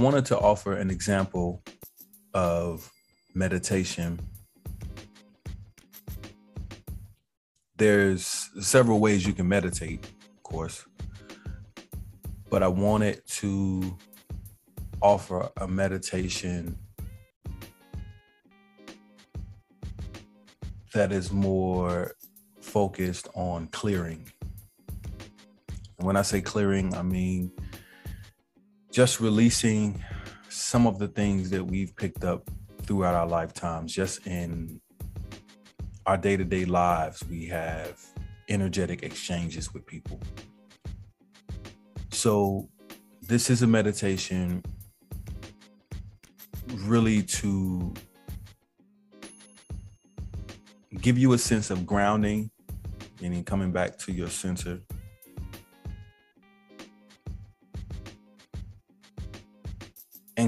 Wanted to offer an example of meditation. There's several ways you can meditate, of course, but I wanted to offer a meditation that is more focused on clearing. When I say clearing, I mean just releasing some of the things that we've picked up throughout our lifetimes, just in our day to day lives, we have energetic exchanges with people. So, this is a meditation really to give you a sense of grounding, meaning coming back to your center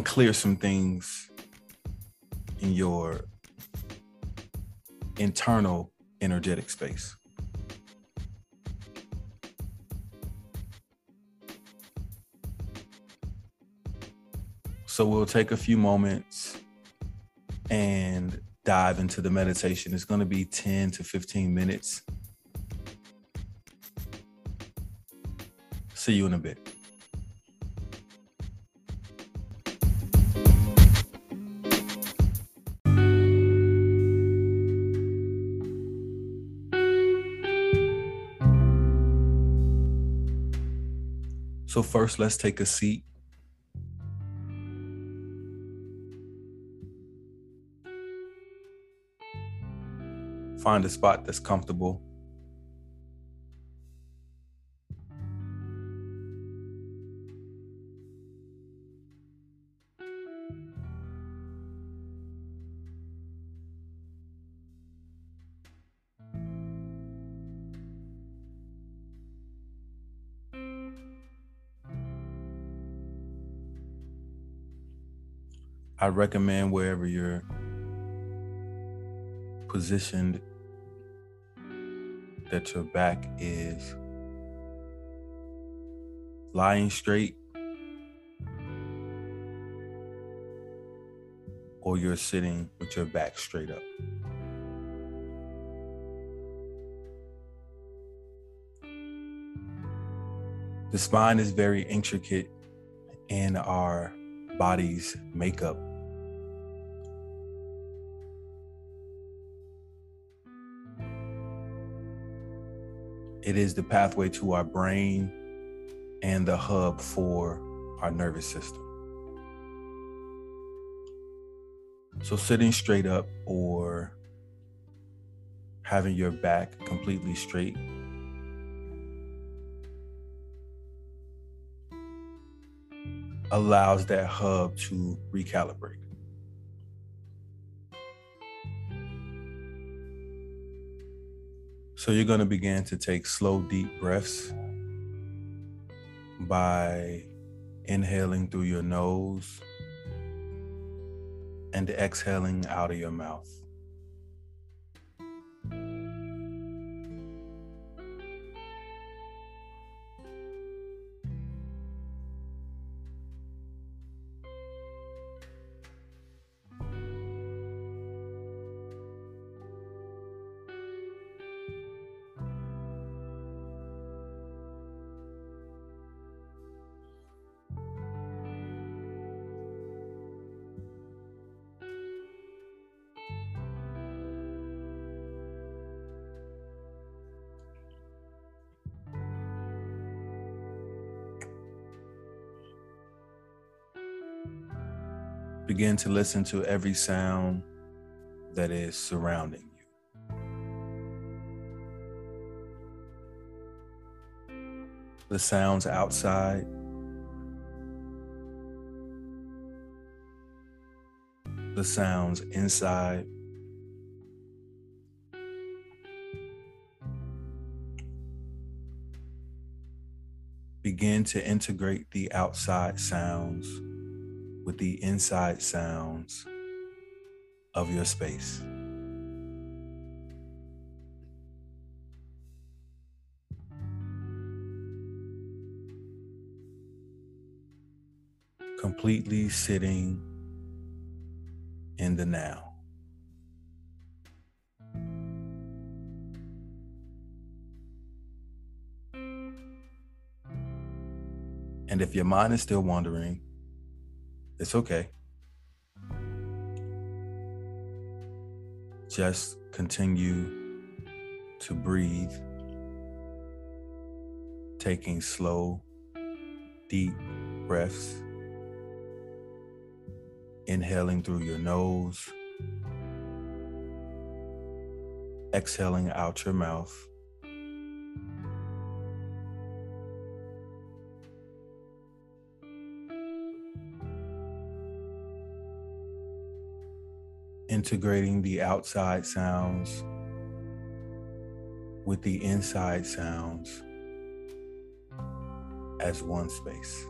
clear some things in your internal energetic space. So we'll take a few moments and dive into the meditation. It's going to be 10 to 15 minutes. See you in a bit. So, first, let's take a seat. Find a spot that's comfortable. I recommend wherever you're positioned that your back is lying straight or you're sitting with your back straight up. The spine is very intricate in our body's makeup It is the pathway to our brain and the hub for our nervous system. So, sitting straight up or having your back completely straight allows that hub to recalibrate. So you're going to begin to take slow, deep breaths by inhaling through your nose and exhaling out of your mouth. Begin to listen to every sound that is surrounding you. The sounds outside, the sounds inside. Begin to integrate the outside sounds with the inside sounds of your space. completely sitting in the now. And if your mind is still wandering, it's okay. Just continue to breathe, taking slow, deep breaths, inhaling through your nose, exhaling out your mouth. Integrating the outside sounds with the inside sounds as one space.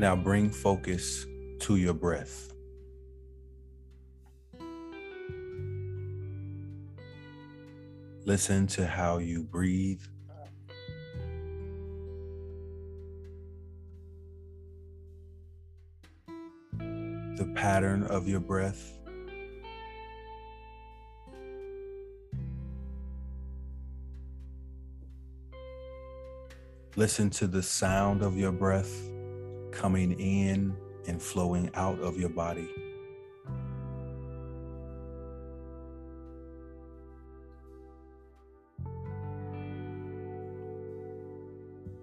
Now bring focus to your breath. Listen to how you breathe. The pattern of your breath. Listen to the sound of your breath coming in and flowing out of your body.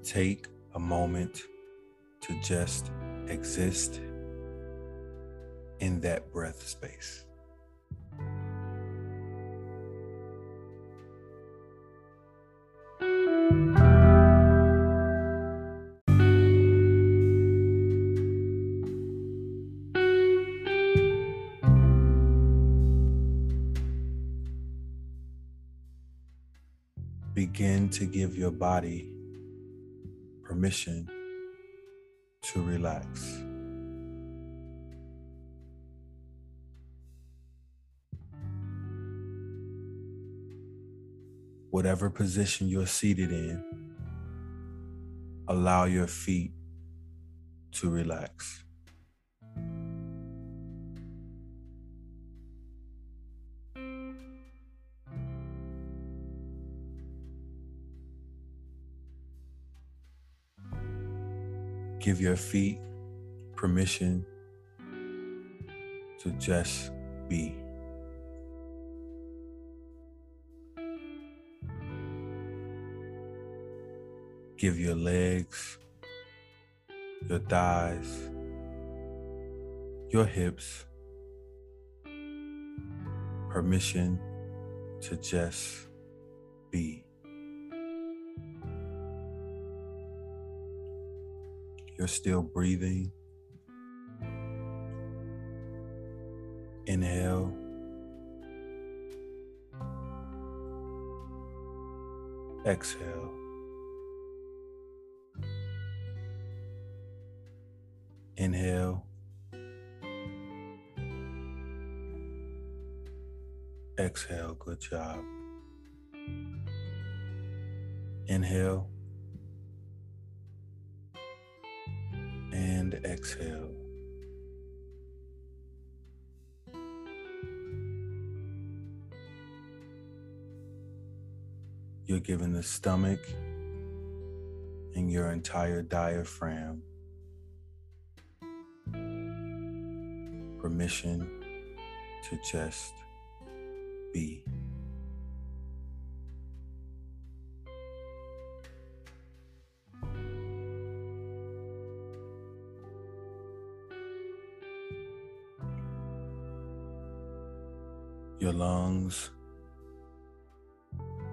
Take a moment to just exist in that breath space. To give your body permission to relax. Whatever position you're seated in, allow your feet to relax. Give your feet permission to just be. Give your legs, your thighs, your hips permission to just be. You're still breathing. Inhale. Exhale. Inhale. Exhale. Good job. Inhale. Exhale. You're giving the stomach and your entire diaphragm permission to just be. your lungs,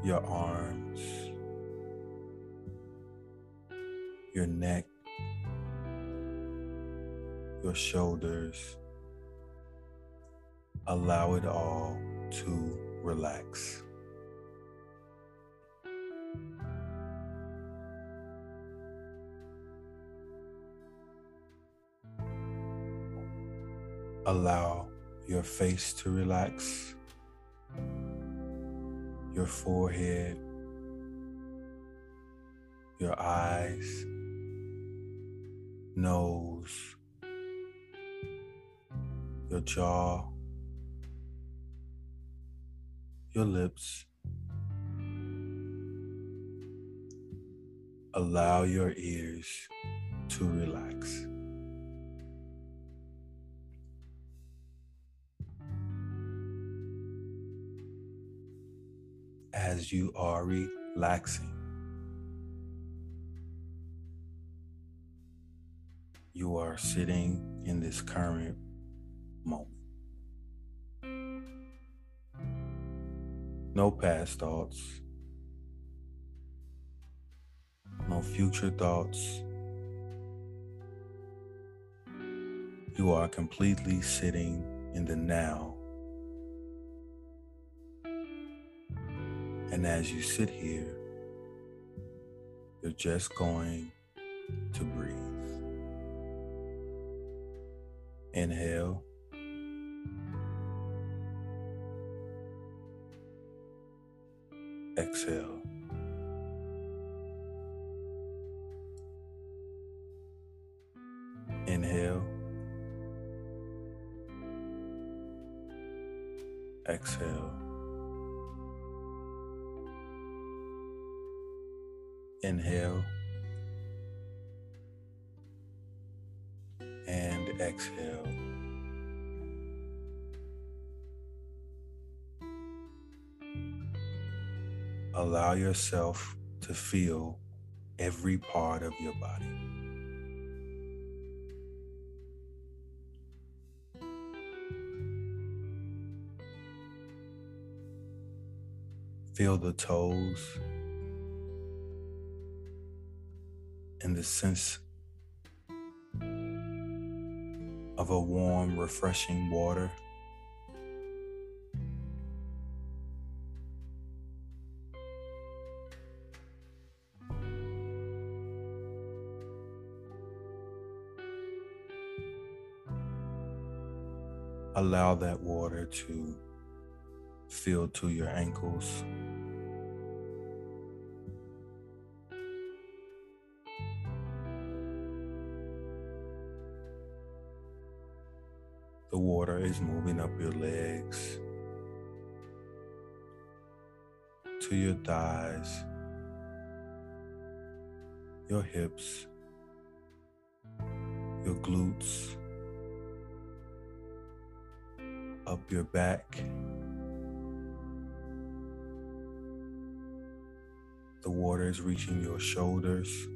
your arms, your neck, your shoulders. Allow it all to relax. Allow your face to relax your forehead, your eyes, nose, your jaw, your lips. Allow your ears to relax. As you are relaxing, you are sitting in this current moment. No past thoughts, no future thoughts. You are completely sitting in the now. And as you sit here, you're just going to breathe. Inhale. Exhale. Inhale. Exhale. Inhale. And exhale. Allow yourself to feel every part of your body. Feel the toes and the sense of a warm, refreshing water. Allow that water to fill to your ankles. Is moving up your legs to your thighs, your hips, your glutes, up your back. The water is reaching your shoulders,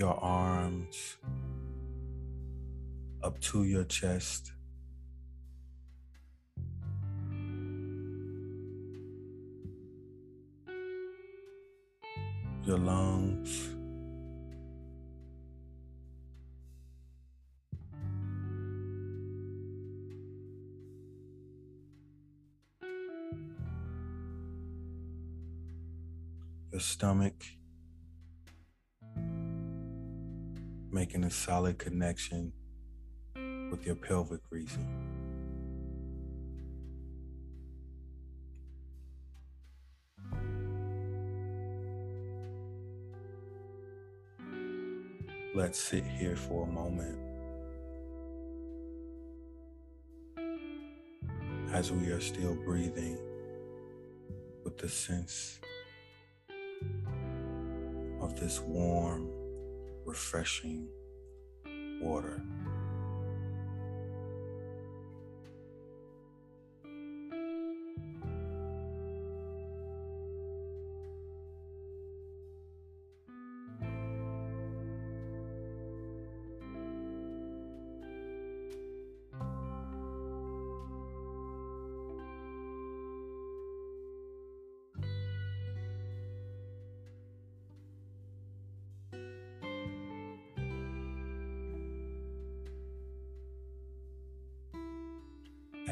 your arms, up to your chest. Your lungs. Your stomach. Making a solid connection with your pelvic region. Let's sit here for a moment as we are still breathing with the sense of this warm, refreshing water.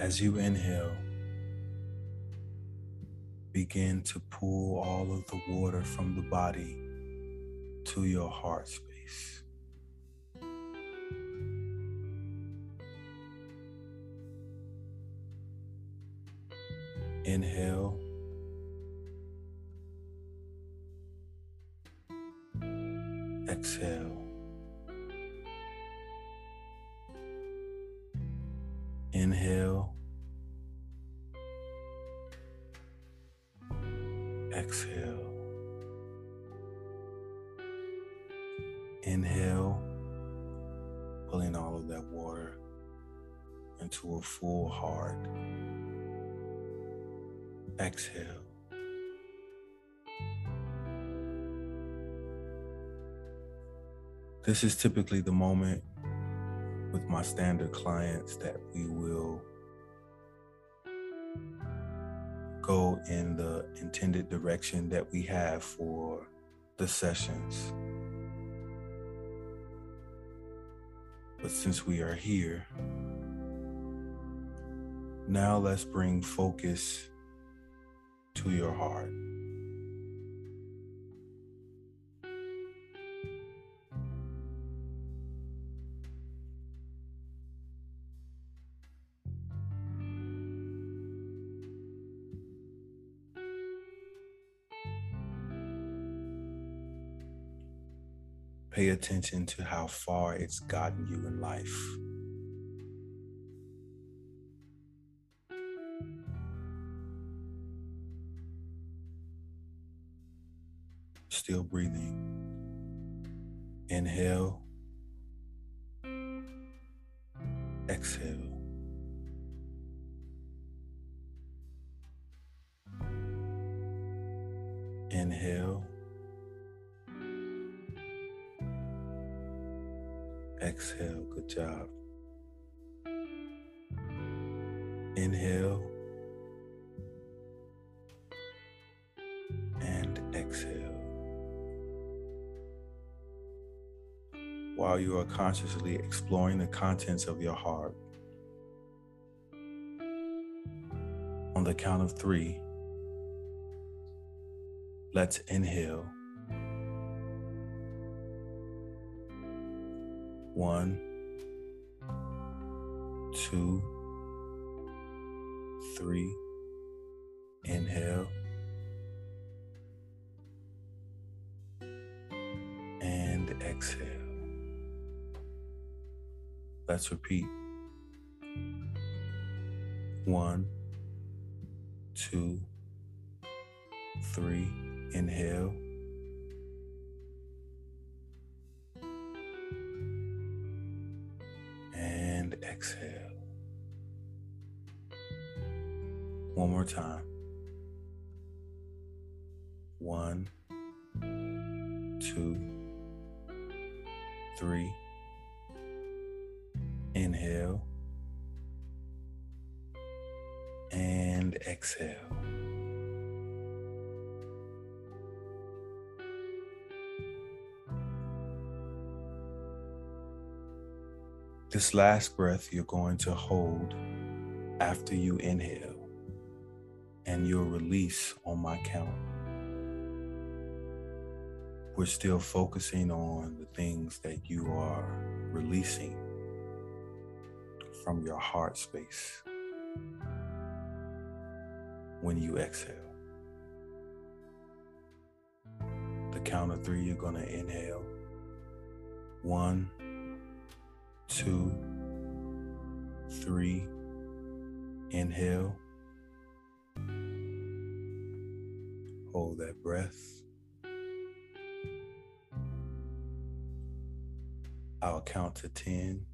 As you inhale, begin to pull all of the water from the body to your heart space. Inhale. Exhale. This is typically the moment with my standard clients that we will go in the intended direction that we have for the sessions. But since we are here, now let's bring focus your heart. Pay attention to how far it's gotten you in life. Breathing. Inhale. Exhale. Inhale. Exhale. Good job. Inhale. While you are consciously exploring the contents of your heart, on the count of three, let's inhale. One, two, three. Inhale. And exhale. Let's repeat. One, two, three. Inhale. Exhale. This last breath you're going to hold after you inhale, and you'll release on my count. We're still focusing on the things that you are releasing from your heart space when you exhale. The count of three, you're going to inhale. One, two, three. Inhale. Hold that breath. I'll count to 10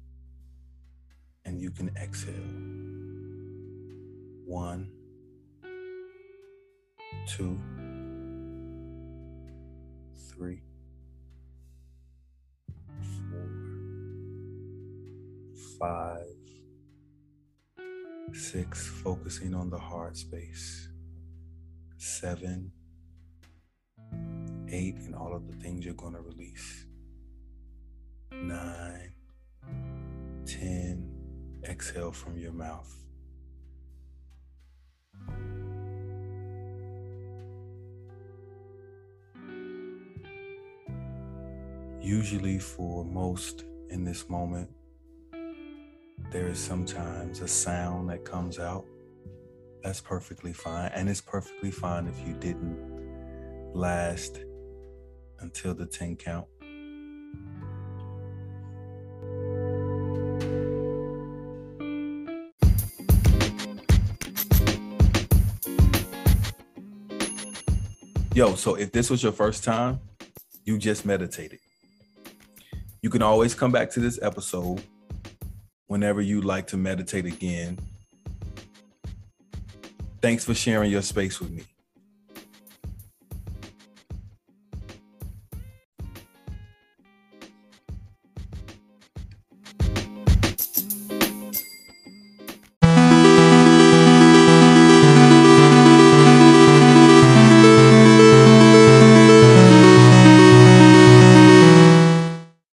and you can exhale. One, two, three, four, five, six, focusing on the heart space, seven, eight, and all of the things you're going to release, nine, ten, exhale from your mouth. Usually, for most in this moment, there is sometimes a sound that comes out That's perfectly fine. And it's perfectly fine if you didn't last until the 10 count. Yo, so if this was your first time, you just meditated. You can always come back to this episode whenever you like to meditate again. Thanks for sharing your space with me.